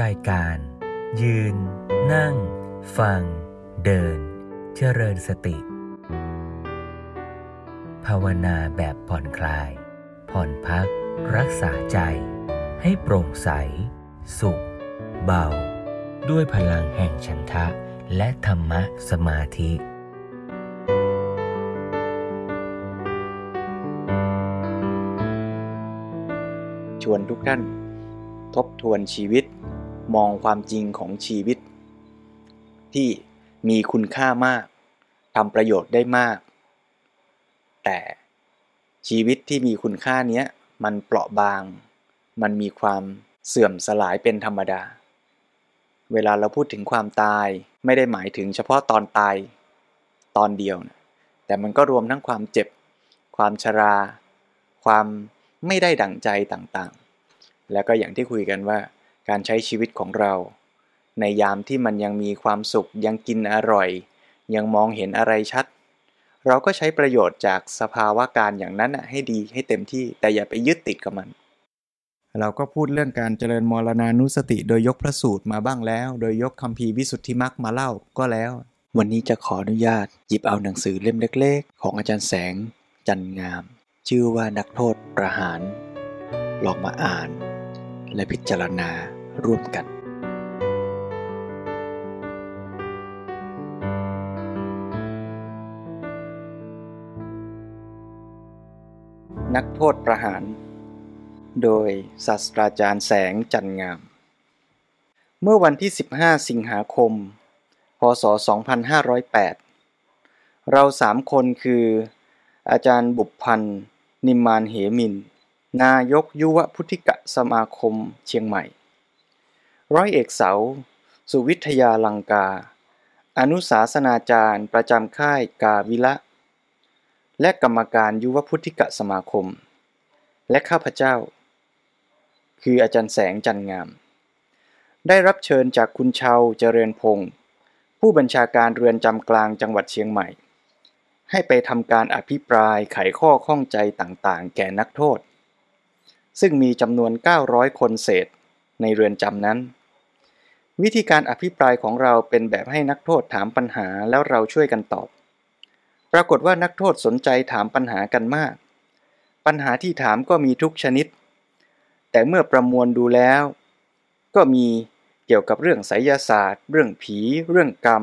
รายการ ยืน นั่ง ฟัง เดิน เจริญสติ ภาวนาแบบผ่อนคลาย ผ่อนพัก รักษาใจ ให้โปร่งใส สุข เบา ด้วยพลังแห่งฉันทะ และธรรมะสมาธิชวนทุกท่าน ทบทวนชีวิต มองความจริงของชีวิต ที่มีคุณค่ามากทำประโยชน์ได้มาก แต่ชีวิตที่มีคุณค่านี้มันเปราะบาง มันมีความเสื่อมสลายเป็นธรรมดา เวลาเราพูดถึงความตายไม่ได้หมายถึงเฉพาะตอนตาย ตอนเดียวนะแต่มันก็รวมทั้งความเจ็บ ความชรา ความไม่ได้ดั่งใจต่างๆ แล้วก็อย่างที่คุยกันว่า การใช้ชีวิตของเรา ในยามที่มันยังมีความสุขยังกินอร่อย ยังมองเห็นอะไรชัด เราก็ใช้ประโยชน์จากสภาวะการอย่างนั้นให้ดีให้เต็มที่แต่อย่าไปยึดติดกับมัน เราก็พูดเรื่องการเจริญมรณานุสติโดยยกพระสูตรมาบ้างแล้ว โดยยกคำพีวิสุทธิมักมาเล่าก็แล้ว วันนี้จะขออนุญาตหยิบเอาหนังสือเล่มเล็ก ๆ ของอาจารย์แสง จันงาม ชื่อว่านักโทษประหารลองมาอ่านและพิจารณา ร่วมกันนักโทษประหาร โดยศาสตราจารย์แสงจันงาม เมื่อวันที่ 15 สิงหาคม พศ 2508 เราสามคนคือ อาจารย์บุพพันธ์นิมมานเหมิน นายกยุวพุทธิกะสมาคมเชียงใหม่ ร้อยเอกเสา สุวิทยาลังกา อนุสาสนาจารย์ประจำค่ายกาวิละ และกรรมการยุวพุทธิกะสมาคม และข้าพเจ้า คืออาจารย์แสงจันงาม ได้รับเชิญจากคุณเชาเจริญพงศ์ผู้บัญชาการเรือนจำกลางจังหวัดเชียงใหม่ ให้ไปทำการอภิปรายไขข้อข้องใจต่างๆ แก่นักโทษ ซึ่งมีจำนวน 900 คนเศษในเรือนจำนั้น วิธีการอภิปรายของเราเป็นแบบให้นักโทษถามปัญหาแล้วเราช่วยกันตอบ ปรากฏว่านักโทษสนใจถามปัญหากันมาก ปัญหาที่ถามก็มีทุกชนิด แต่เมื่อประมวลดูแล้ว ก็มีเกี่ยวกับเรื่องไสยศาสตร์ เรื่องผี เรื่องกรรม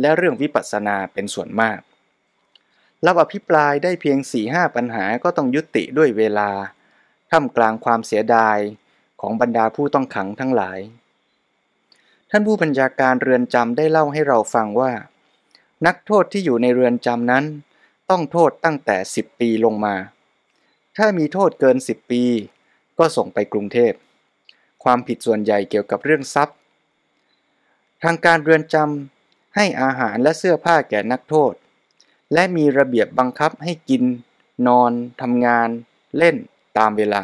และเรื่องวิปัสสนาเป็นส่วนมากเราอภิปรายได้เพียง4ีหปัญหาก็ต้องยุติด้วยเวลาท่ามกลางความเสียดายของบรรดาผู้ต้องขังทั้งหลาย ท่านผู้บัญชาการเรือนจำได้เล่าให้เราฟังว่า นักโทษที่อยู่ในเรือนจำนั้น ต้องโทษตั้งแต่ 10 ปีลงมา ถ้ามีโทษเกิน 10 ปี ก็ส่งไปกรุงเทพ ความผิดส่วนใหญ่เกี่ยวกับเรื่องทรัพย์ ทางการเรือนจำให้อาหารและเสื้อผ้าแก่นักโทษ และมีระเบียบบังคับให้กิน นอนทำงาน เล่น ตามเวลา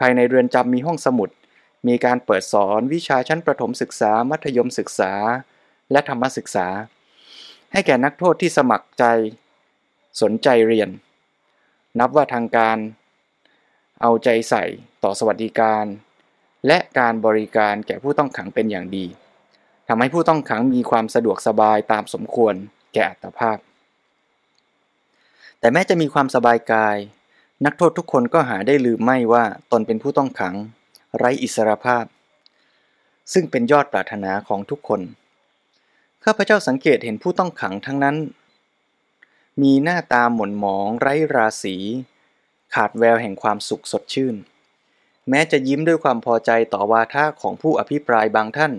ภายในเรือนจำมีห้องสมุด มีการเปิดสอนวิชาชั้นประถมศึกษา มัธยมศึกษา และธรรมศึกษา ให้แก่นักโทษที่สมัครใจสนใจเรียน นับว่าทางการเอาใจใส่ต่อสวัสดิการ และการบริการแก่ผู้ต้องขังเป็นอย่างดีทำให้ผู้ต้องขังมีความสะดวกสบายตามสมควรแก่อัตภาพ แต่แม้จะมีความสบายกาย นักโทษทุกคนก็หาได้ลืมไม่ว่าตนเป็นผู้ต้องขัง ไร้อิสรภาพ ซึ่งเป็นยอดปรารถนาของทุกคน ข้าพเจ้าสังเกตเห็นผู้ต้องขังทั้งนั้น มีหน้าตาหม่นหมอง ไร้ราศี ขาดแววแห่งความสุขสดชื่น แม้จะยิ้มด้วยความพอใจต่อวาทะของผู้อภิปรายบางท่าน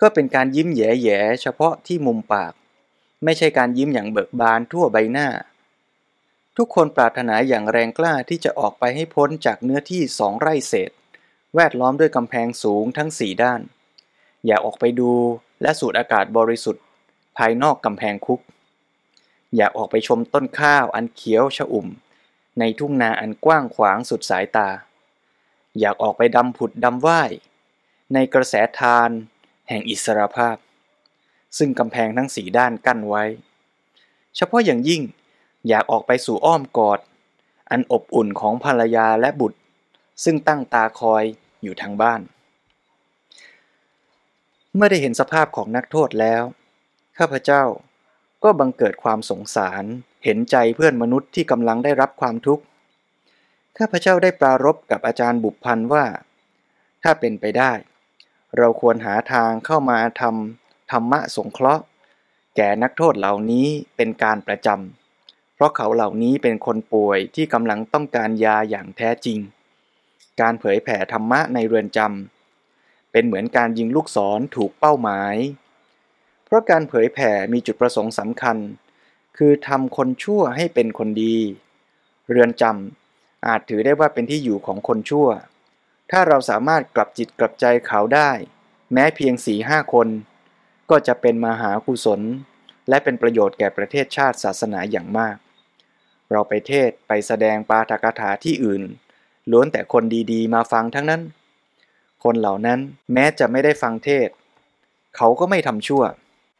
ก็เป็นการยิ้มแย่ๆเฉพาะที่มุมปาก ไม่ใช่การยิ้มอย่างเบิกบานทั่วใบหน้าทุกคนปรารถนาอย่างแรงกล้าที่จะออกไปให้พ้นจากเนื้อที่สองไร่เศษ แวดล้อมด้วยกำแพงสูงทั้งสี่ด้าน อย่าออกไปดูและสูดอากาศบริสุทธิ์ ภายนอกกำแพงคุก อย่าออกไปชมต้นข้าวอันเขียวชอุ่ม ในทุ่งนาอันกว้างขวางสุดสายตา อยากออกไปดำผุดดำว่าย ในกระแสทานแห่งอิสรภาพ ซึ่งกำแพงทั้งสีด้านกั้นไว้ เฉพาะอย่างยิ่งอยากออกไปสู่อ้อมกอด อันอบอุ่นของภรรยาและบุตร ซึ่งตั้งตาคอย อยู่ทางบ้าน เมื่อได้เห็นสภาพของนักโทษแล้ว ข้าพเจ้าก็บังเกิดความสงสารเห็นใจเพื่อนมนุษย์ที่กำลังได้รับความทุกข์ ข้าพเจ้าได้ปรารบกับอาจารย์บุพพันธ์ว่า ถ้าเป็นไปได้ เราควรหาทางเข้ามาทำธรรมะสงเคราะห์ แก่นักโทษเหล่านี้เป็นการประจำเพราะเขาเหล่านี้เป็นคนป่วยที่กำลังต้องการยาอย่างแท้จริง การเผยแผ่ธรรมะในเรือนจำเป็นเหมือนการยิงลูกศรถูกเป้าหมาย เพราะการเผยแผ่มีจุดประสงค์สำคัญ คือทำคนชั่วให้เป็นคนดี เรือนจำอาจถือได้ว่าเป็นที่อยู่ของคนชั่ว ถ้าเราสามารถกลับจิตกลับใจเขาได้ แม้เพียงสี่ห้าคน ก็จะเป็นมหากุศล และเป็นประโยชน์แก่ประเทศชาติศาสนาอย่างมาก เราไปเทศไปแสดงปาฐกถาที่อื่น ล้วนแต่คนดีๆ มาฟังทั้งนั้น คนเหล่านั้นแม้จะไม่ได้ฟังเทศ เขาก็ไม่ทำชั่ว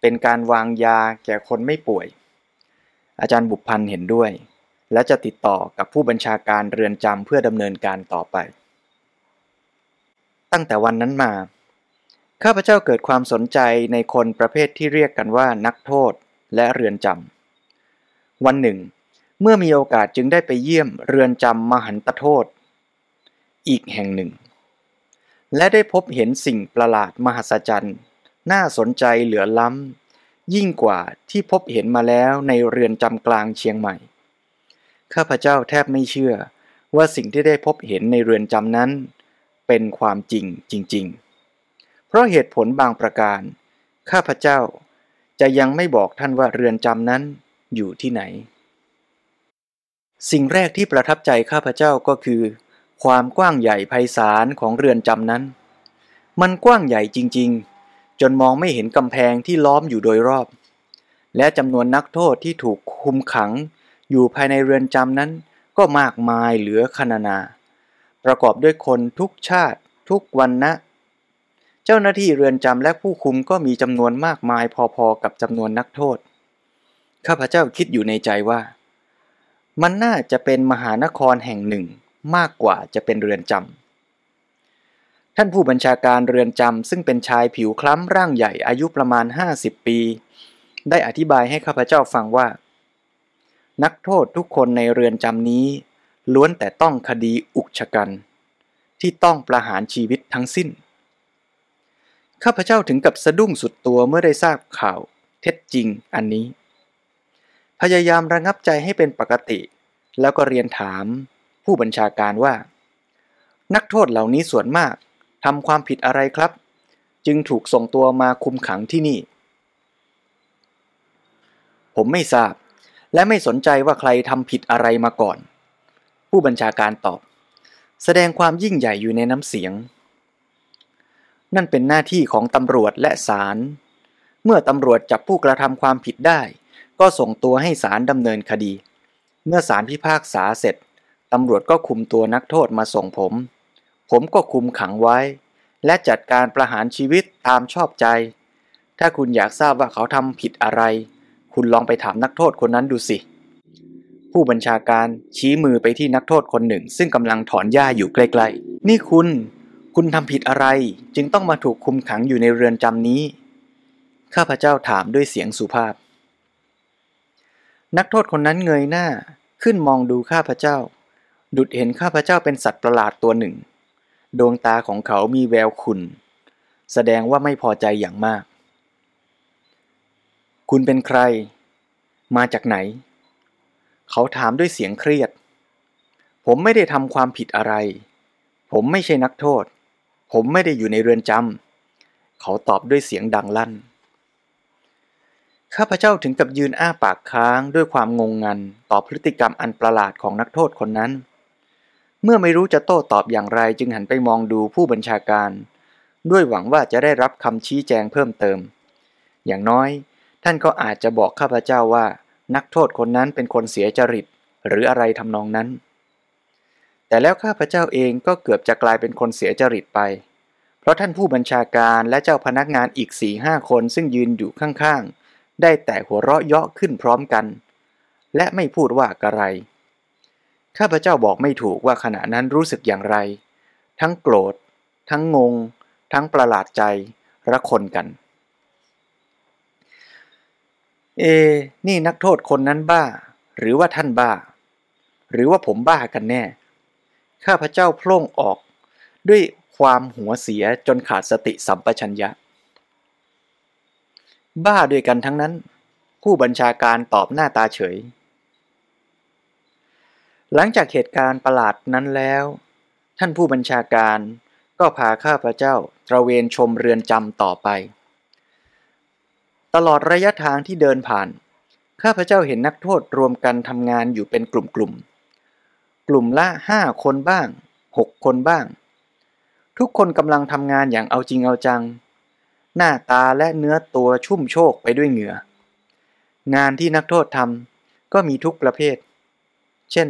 เป็นการวางยาแก่คนไม่ป่วย อาจารย์บุพพันธ์เห็นด้วย และจะติดต่อกับผู้บัญชาการเรือนจำเพื่อดำเนินการต่อไป ตั้งแต่วันนั้นมา ข้าพเจ้าเกิดความสนใจในคนประเภทที่เรียกกันว่านักโทษและเรือนจำวันหนึ่ง เมื่อมีโอกาสจึงได้ไปเยี่ยมเรือนจำมหันตโทษ อีกแห่งหนึ่ง และได้พบเห็นสิ่งประหลาดมหัศจรรย์ น่าสนใจเหลือล้ำ ยิ่งกว่าที่พบเห็นมาแล้วในเรือนจำกลางเชียงใหม่ ข้าพเจ้าแทบไม่เชื่อว่าสิ่งที่ได้พบเห็นในเรือนจำนั้น เป็นความจริงจริง ๆ เพราะเหตุผลบางประการ ข้าพเจ้าจะยังไม่บอกท่านว่าเรือนจำนั้นอยู่ที่ไหน สิ่งแรกที่ประทับใจข้าพเจ้าก็คือ ความกว้างใหญ่ไพศาลของเรือนจำนั้น มันกว้างใหญ่จริงๆ จนมองไม่เห็นกำแพงที่ล้อมอยู่โดยรอบ และจำนวนนักโทษที่ถูกคุมขัง อยู่ภายในเรือนจำนั้น ก็มากมายเหลือขนานา ประกอบด้วยคนทุกชาติ ทุกวันนะ เจ้าหน้าที่เรือนจำและผู้คุมก็มีจำนวนมากมายพอๆกับจำนวนนักโทษ ข้าพเจ้าคิดอยู่ในใจว่า มันน่าจะเป็นมหานครแห่งหนึ่ง มากกว่าจะเป็นเรือนจำท่านผู้บัญชาการเรือนจำซึ่งเป็นชายผิวคล้ำร่างใหญ่อายุประมาณ 50 ปี ได้อธิบายให้ข้าพเจ้าฟังว่า นักโทษทุกคนในเรือนจำนี้ ล้วนแต่ต้องคดีอุกชะกัน ที่ต้องประหารชีวิตทั้งสิ้น ข้าพเจ้าถึงกับสะดุ้งสุดตัวเมื่อได้ทราบข่าวเท็จจริงอันนี้ พยายามระงับใจให้เป็นปกติ แล้วก็เรียนถาม ผู้บัญชาการว่า นักโทษเหล่านี้ส่วนมากทำความผิดอะไรครับ จึงถูกส่งตัวมาคุมขังที่นี่ ผมไม่ทราบ และไม่สนใจว่าใครทำผิดอะไรมาก่อน ผู้บัญชาการตอบ แสดงความยิ่งใหญ่อยู่ในน้ำเสียง นั่นเป็นหน้าที่ของตำรวจและศาลเมื่อตำรวจจับผู้กระทำความผิดได้ ก็ส่งตัวให้ศาลดำเนินคดี เมื่อศาลพิพากษาเสร็จ ตำรวจก็คุมตัวนักโทษมาส่งผม ผมก็คุมขังไว้ และจัดการประหารชีวิตตามชอบใจ ถ้าคุณอยากทราบว่าเขาทำผิดอะไร คุณลองไปถามนักโทษคนนั้นดูสิ ผู้บัญชาการชี้มือไปที่นักโทษคนหนึ่ง ซึ่งกำลังถอนหญ้าอยู่ใกล้ๆ นี่คุณ คุณทำผิดอะไร จึงต้องมาถูกคุมขังอยู่ในเรือนจำนี้ ข้าพเจ้าถามด้วยเสียงสุภาพ นักโทษคนนั้นเงยหน้าขึ้นมองดูข้าพเจ้า ดุดเห็นข้าพเจ้าเป็นสัตว์ประหลาดตัวหนึ่ง ดวงตาของเขามีแววขุนแสดงว่าไม่พอใจอย่างมาก คุณเป็นใคร มาจากไหน เขาถามด้วยเสียงเครียด ผมไม่ได้ทำความผิดอะไร ผมไม่ใช่นักโทษ ผมไม่ได้อยู่ในเรือนจำเขาตอบด้วยเสียงดังลั่น ข้าพเจ้าถึงกับยืนอ้าปากค้างด้วยความงงงันต่อพฤติกรรมอันประหลาดของนักโทษคนนั้น เมื่อไม่รู้จะโต้ตอบอย่างไรจึงหันไปมองดูผู้บัญชาการ ด้วยหวังว่าจะได้รับคำชี้แจงเพิ่มเติม อย่างน้อย ท่านก็อาจจะบอกข้าพเจ้าว่า นักโทษคนนั้นเป็นคนเสียจริต หรืออะไรทำนองนั้น แต่แล้วข้าพเจ้าเองก็เกือบจะกลายเป็นคนเสียจริตไป เพราะท่านผู้บัญชาการและเจ้าพนักงานอีกสี่ห้าคนซึ่งยืนอยู่ข้างๆ ได้แต่หัวเราะเยาะขึ้นพร้อมกัน และไม่พูดว่าอะไร ข้าพเจ้าบอกไม่ถูกว่าขณะนั้นรู้สึกอย่างไร ทั้งโกรธ ทั้งงง ทั้งประหลาดใจระคนกัน เอ นี่นักโทษคนนั้นบ้า หรือว่าท่านบ้า หรือว่าผมบ้ากันแน่ ข้าพเจ้าโพล่งออก ด้วยความหัวเสียจนขาดสติสัมปชัญญะ บ้าด้วยกันทั้งนั้น ผู้บัญชาการตอบหน้าตาเฉย หลังจากเหตุการณ์ประหลาดนั้นแล้ว ท่านผู้บัญชาการก็พาข้าพเจ้าตระเวนชมเรือนจำต่อไป ตลอดระยะทางที่เดินผ่าน ข้าพเจ้าเห็นนักโทษรวมกันทำงานอยู่เป็นกลุ่มๆ กลุ่มกลุ่มละห้าคนบ้างหกคนบ้าง ทุกคนกำลังทำงานอย่างเอาจริงเอาจัง หน้าตาและเนื้อตัวชุ่มโชกไปด้วยเหงื่อ งานที่นักโทษทำก็มีทุกประเภท เช่น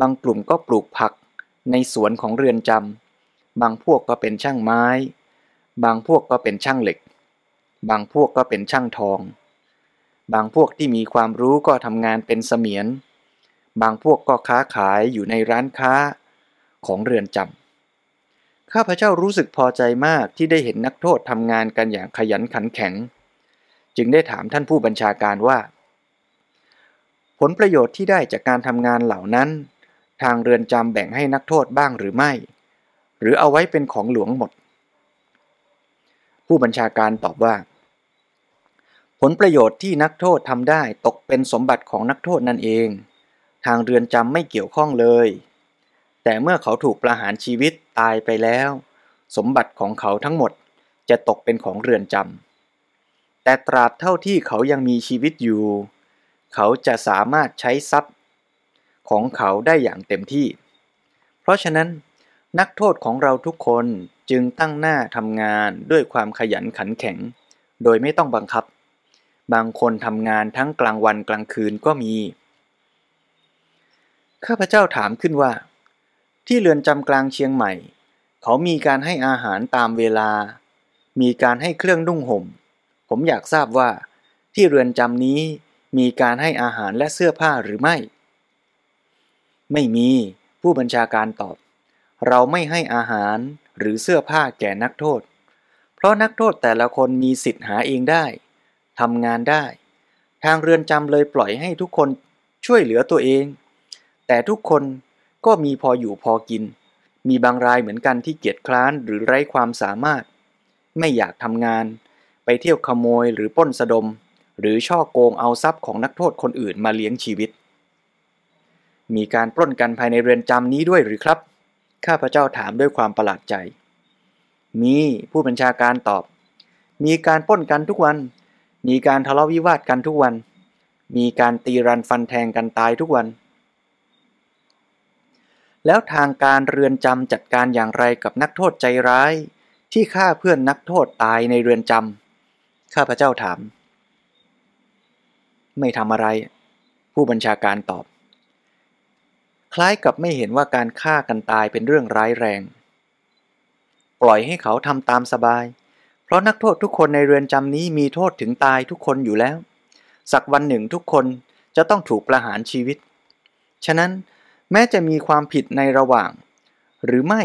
บางกลุ่มก็ปลูกผักในสวนของเรือนจำ บางพวกก็เป็นช่างไม้ บางพวกก็เป็นช่างเหล็ก บางพวกก็เป็นช่างทอง บางพวกที่มีความรู้ก็ทำงานเป็นเสมียน บางพวกก็ค้าขายอยู่ในร้านค้าของเรือนจำ ข้าพเจ้ารู้สึกพอใจมากที่ได้เห็นนักโทษทำงานกันอย่างขยันขันแข็ง จึงได้ถามท่านผู้บัญชาการว่า ผลประโยชน์ที่ได้จากการทำงานเหล่านั้น ทางเรือนจำแบ่งให้นักโทษบ้างหรือไม่ หรือเอาไว้เป็นของหลวงหมด ผู้บัญชาการตอบว่า ผลประโยชน์ที่นักโทษทำได้ตกเป็นสมบัติของนักโทษนั่นเอง ทางเรือนจำไม่เกี่ยวข้องเลย แต่เมื่อเขาถูกประหารชีวิตตายไปแล้ว สมบัติของเขาทั้งหมดจะตกเป็นของเรือนจำแต่ตราบเท่าที่เขายังมีชีวิตอยู่ เขาจะสามารถใช้ทรัพย์ ของเขาได้อย่างเต็มที่ เพราะฉะนั้น นักโทษของเราทุกคนจึงตั้งหน้าทำงานด้วยความขยันขันแข็ง โดยไม่ต้องบังคับ บางคนทำงานทั้งกลางวันกลางคืนก็มี ข้าพเจ้าถามขึ้นว่า ที่เรือนจำกลางเชียงใหม่ เขามีการให้อาหารตามเวลา มีการให้เครื่องนุ่งห่ม ผมอยากทราบว่า ที่เรือนจำนี้มีการให้อาหารและเสื้อผ้าหรือไม่ ไม่มี ผู้บัญชาการตอบ เราไม่ให้อาหารหรือเสื้อผ้าแก่นักโทษ เพราะนักโทษแต่ละคนมีสิทธิ์หาเองได้ทำงานได้ ทางเรือนจำเลยปล่อยให้ทุกคนช่วยเหลือตัวเอง แต่ทุกคนก็มีพออยู่พอกิน มีบางรายเหมือนกันที่เกียจคร้านหรือไร้ความสามารถ ไม่อยากทำงาน ไปเที่ยวขโมยหรือป้นสะดม หรือช่อโกงเอาทรัพย์ของนักโทษคนอื่นมาเลี้ยงชีวิต มีการปล้นกันภายในเรือนจำนี้ด้วยหรือครับ ข้าพเจ้าถามด้วยความประหลาดใจ มีผู้บัญชาการตอบ มีการปล้นกันทุกวัน มีการทะเลาะวิวาทกันทุกวัน มีการตีรันฟันแทงกันตายทุกวัน แล้วทางการเรือนจำจัดการอย่างไรกับนักโทษใจร้าย ที่ฆ่าเพื่อนนักโทษตายในเรือนจำข้าพเจ้าถาม ไม่ทำอะไร ผู้บัญชาการตอบ คล้ายกับไม่เห็นว่าการฆ่ากันตายเป็นเรื่องร้ายแรง ปล่อยให้เขาทำตามสบาย เพราะนักโทษทุกคนในเรือนจำนี้มีโทษถึงตายทุกคนอยู่แล้ว สักวันหนึ่งทุกคนจะต้องถูกประหารชีวิต ฉะนั้นแม้จะมีความผิดในระหว่าง หรือไม่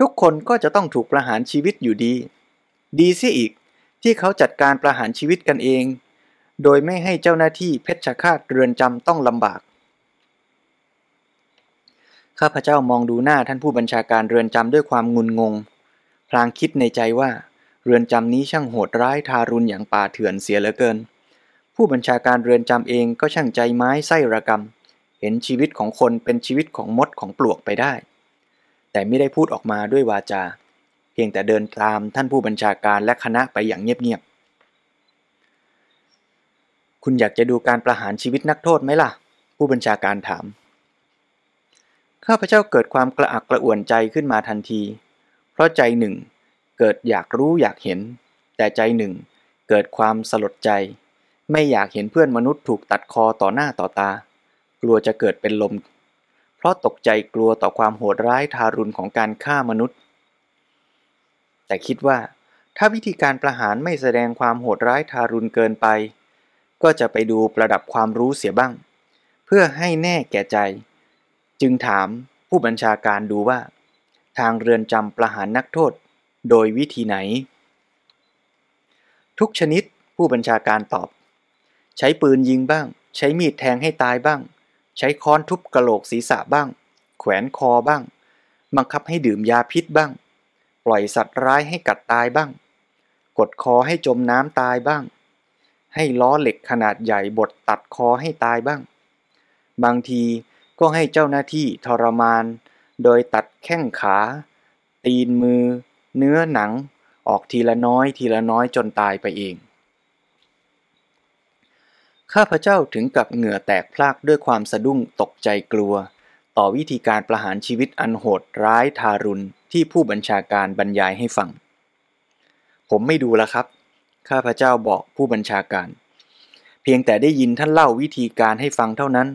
ทุกคนก็จะต้องถูกประหารชีวิตอยู่ดี ดีเสียอีกที่เขาจัดการประหารชีวิตกันเอง โดยไม่ให้เจ้าหน้าที่เพชฌฆาตเรือนจำต้องลำบาก ข้าพเจ้ามองดูหน้าท่านผู้บัญชาการเรือนจำด้วยความงุนงง พลางคิดในใจว่า เรือนจำนี้ช่างโหดร้ายทารุณอย่างป่าเถื่อนเสียเหลือเกิน ผู้บัญชาการเรือนจำเองก็ช่างใจไม้ไส้ระกรรมเห็นชีวิตของคนเป็นชีวิตของมดของปลวกไปได้ แต่ไม่ได้พูดออกมาด้วยวาจา เพียงแต่เดินตามท่านผู้บัญชาการและคณะไปอย่างเงียบๆคุณอยากจะดูการประหารชีวิตนักโทษไหมล่ะ ผู้บัญชาการถาม ข้าพเจ้าเกิดความกระอักกระอ่วนใจขึ้นมาทันที เพราะใจหนึ่ง เกิดอยากรู้อยากเห็น แต่ใจหนึ่ง เกิดความสลดใจ ไม่อยากเห็นเพื่อนมนุษย์ถูกตัดคอต่อหน้าต่อตา กลัวจะเกิดเป็นลม เพราะตกใจกลัวต่อความโหดร้ายทารุณของการฆ่ามนุษย์ แต่คิดว่าถ้าวิธีการประหารไม่แสดงความโหดร้ายทารุณเกินไป ก็จะไปดูประดับความรู้เสียบ้าง เพื่อให้แน่แก่ใจ จึงถามผู้บัญชาการดูว่า ทางเรือนจำประหารนักโทษ โดยวิธีไหน ทุกชนิดผู้บัญชาการตอบ ใช้ปืนยิงบ้าง ใช้มีดแทงให้ตายบ้าง ใช้ค้อนทุบกระโหลกศีรษะบ้าง แขวนคอบ้าง บังคับให้ดื่มยาพิษบ้าง ปล่อยสัตว์ร้ายให้กัดตายบ้าง กดคอให้จมน้ำตายบ้าง ให้ล้อเหล็กขนาดใหญ่บดตัดคอให้ตายบ้าง บางที ก็ให้เจ้าหน้าที่ทรมาน โดยตัดแข้งขา ตีนมือ เนื้อหนัง ออกทีละน้อยทีละน้อยจนตายไปเอง ข้าพเจ้าถึงกับเหงื่อแตกพลากด้วยความสะดุ้งตกใจกลัว ต่อวิธีการประหารชีวิตอันโหดร้ายทารุณที่ผู้บัญชาการบรรยายให้ฟัง ผมไม่ดูแล้วครับ ข้าพเจ้าบอกผู้บัญชาการ เพียงแต่ได้ยินท่านเล่าวิธีการให้ฟังเท่านั้น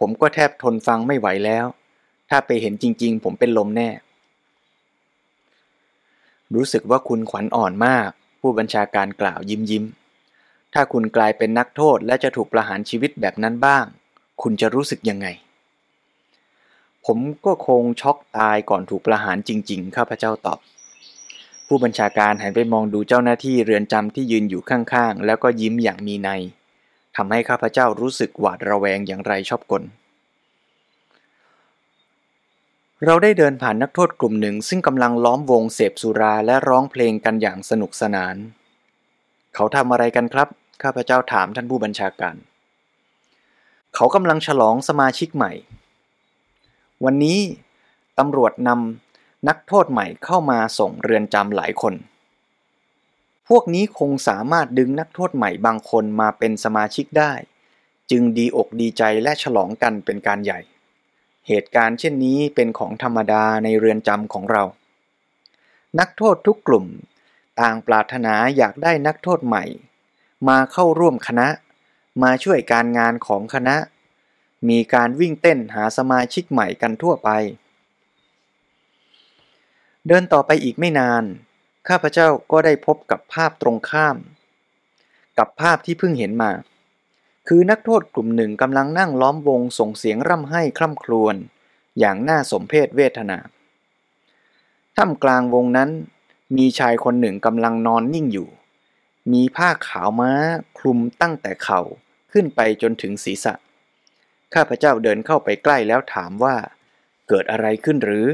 ผมก็แทบทนฟังไม่ไหวแล้ว ถ้าไปเห็นจริง ๆ ผมเป็นลมแน่ รู้สึกว่าคุณขวัญอ่อนมาก ผู้บัญชาการกล่าวยิ้มยิ้ม ถ้าคุณกลายเป็นนักโทษและจะถูกประหารชีวิตแบบนั้นบ้าง คุณจะรู้สึกยังไง ผมก็คงช็อกตายก่อนถูกประหารจริง ๆ ข้าพเจ้าตอบ ผู้บัญชาการหันไปมองดูเจ้าหน้าที่เรือนจำที่ยืนอยู่ข้างๆ แล้วก็ยิ้มอย่างมีใน ทำให้ข้าพเจ้ารู้สึกหวาดระแวงอย่างไรชอบกล เราได้เดินผ่านนักโทษกลุ่มหนึ่งซึ่งกำลังล้อมวงเสพสุราและร้องเพลงกันอย่างสนุกสนาน เขาทำอะไรกันครับ ข้าพเจ้าถามท่านผู้บัญชาการ เขากำลังฉลองสมาชิกใหม่ วันนี้ตำรวจนำนักโทษใหม่เข้ามาส่งเรือนจำหลายคน พวกนี้คงสามารถดึงนักโทษใหม่บางคนมาเป็นสมาชิกได้ จึงดีอกดีใจและฉลองกันเป็นการใหญ่ เหตุการณ์เช่นนี้เป็นของธรรมดาในเรือนจำของเรา นักโทษทุกกลุ่ม ต่างปรารถนาอยากได้นักโทษใหม่ มาเข้าร่วมคณะ มาช่วยการงานของคณะ มีการวิ่งเต้นหาสมาชิกใหม่กันทั่วไป เดินต่อไปอีกไม่นาน ข้าพเจ้าก็ได้พบกับภาพตรงข้าม กับภาพที่เพิ่งเห็นมา คือนักโทษกลุ่มหนึ่งกำลังนั่งล้อมวงส่งเสียงร่ำไห้คร่ำครวญอย่างน่าสมเพชเวทนา ท่ามกลางวงนั้น มีชายคนหนึ่งกำลังนอนนิ่งอยู่ มีผ้าขาวม้าคลุมตั้งแต่เข่าขึ้นไปจนถึงศีรษะ ข้าพเจ้าเดินเข้าไปใกล้แล้วถามว่า เกิดอะไรขึ้นหรือ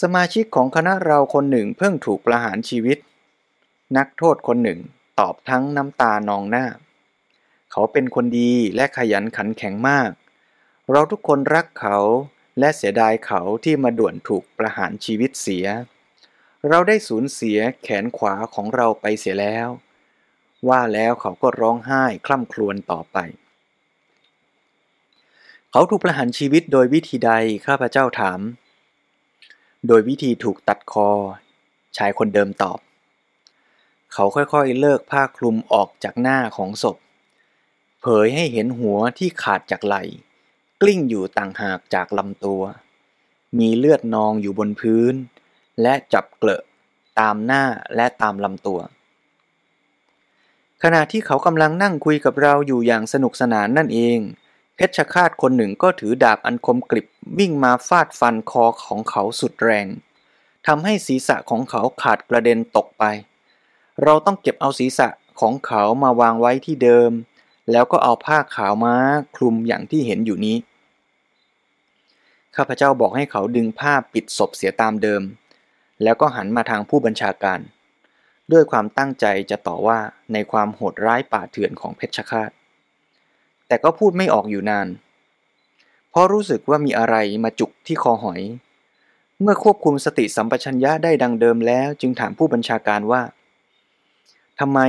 สมาชิกของคณะเราคนหนึ่งเพิ่งถูกประหารชีวิต นักโทษคนหนึ่งตอบทั้งน้ำตานองหน้า เขาเป็นคนดีและขยันขันแข็งมาก เราทุกคนรักเขาและเสียดายเขาที่มาด่วนถูกประหารชีวิตเสีย เราได้สูญเสียแขนขวาของเราไปเสียแล้ว ว่าแล้วเขาก็ร้องไห้คล่ำครวญต่อไป เขาถูกประหารชีวิตโดยวิธีใดข้าพเจ้าถาม โดยวิธีถูกตัดคอ ชายคนเดิมตอบ เขาค่อยๆเลิกผ้าคลุมออกจากหน้าของศพ เผยให้เห็นหัวที่ขาดจากไหล่กลิ้งอยู่ต่างหากจากลำตัว มีเลือดนองอยู่บนพื้น และจับเกลอะตามหน้าและตามลำตัว ขณะที่เขากำลังนั่งคุยกับเราอยู่อย่างสนุกสนานนั่นเอง เพชฌฆาตคนหนึ่งก็ถือดาบอันคมกริบวิ่งมาฟาดฟันคอของเขาสุดแรงทำให้ศีรษะของเขาขาดกระเด็นตกไป เราต้องเก็บเอาศีรษะของเขามาวางไว้ที่เดิม แล้วก็เอาผ้าขาวม้าคลุมอย่างที่เห็นอยู่นี้ ข้าพเจ้าบอกให้เขาดึงผ้าปิดศพเสียตามเดิม แล้วก็หันมาทางผู้บัญชาการ ด้วยความตั้งใจจะต่อว่าในความโหดร้ายป่าเถื่อนของเพชฌฆาต แต่ก็พูดไม่ออกอยู่นาน เพราะรู้สึกว่ามีอะไรมาจุกที่คอหอย เมื่อควบคุมสติสัมปชัญญะได้ดังเดิมแล้วจึงถามผู้บัญชาการว่าทำไม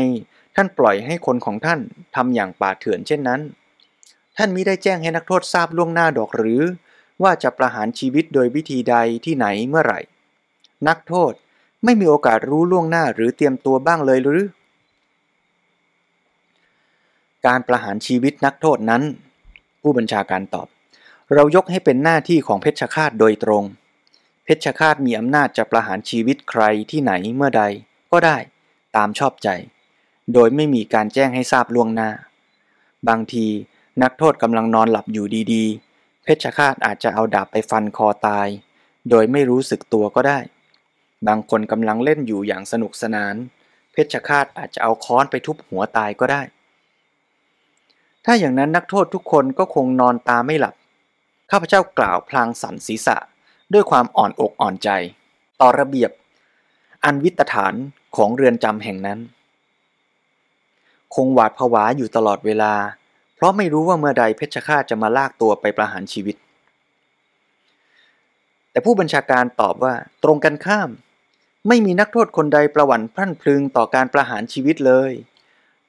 ท่านปล่อยให้คนของท่านทำอย่างป่าเถื่อนเช่นนั้น ท่านมิได้แจ้งให้นักโทษทราบล่วงหน้าดอกหรือ ว่าจะประหารชีวิตโดยวิธีใดที่ไหนเมื่อไหร่ นักโทษไม่มีโอกาสรู้ล่วงหน้าหรือเตรียมตัวบ้างเลยหรือ การประหารชีวิตนักโทษนั้น ผู้บัญชาการตอบ เรายกให้เป็นหน้าที่ของเพชฌฆาตโดยตรง เพชฌฆาตมีอำนาจจะประหารชีวิตใครที่ไหนเมื่อใดก็ได้ตามชอบใจ โดยไม่มีการแจ้งให้ทราบล่วงหน้า บางทีนักโทษกำลังนอนหลับอยู่ดีๆ เพชฌฆาตอาจจะเอาดาบไปฟันคอตาย โดยไม่รู้สึกตัวก็ได้ บางคนกำลังเล่นอยู่อย่างสนุกสนาน เพชฌฆาตอาจจะเอาค้อนไปทุบหัวตายก็ได้ ถ้าอย่างนั้นนักโทษทุกคนก็คงนอนตาไม่หลับ ข้าพเจ้ากล่าวพลางสันศีรษะ ด้วยความอ่อนอกอ่อนใจ ต่อระเบียบ อันวิตฐานของเรือนจำแห่งนั้น คงหวาดผวาอยู่ตลอดเวลา เพราะไม่รู้ว่าเมื่อใดเพชฌฆาตจะมาลากตัวไปประหารชีวิต แต่ผู้บัญชาการตอบว่าตรงกันข้าม ไม่มีนักโทษคนใดประวัติพรั่นพรึงต่อการประหารชีวิตเลย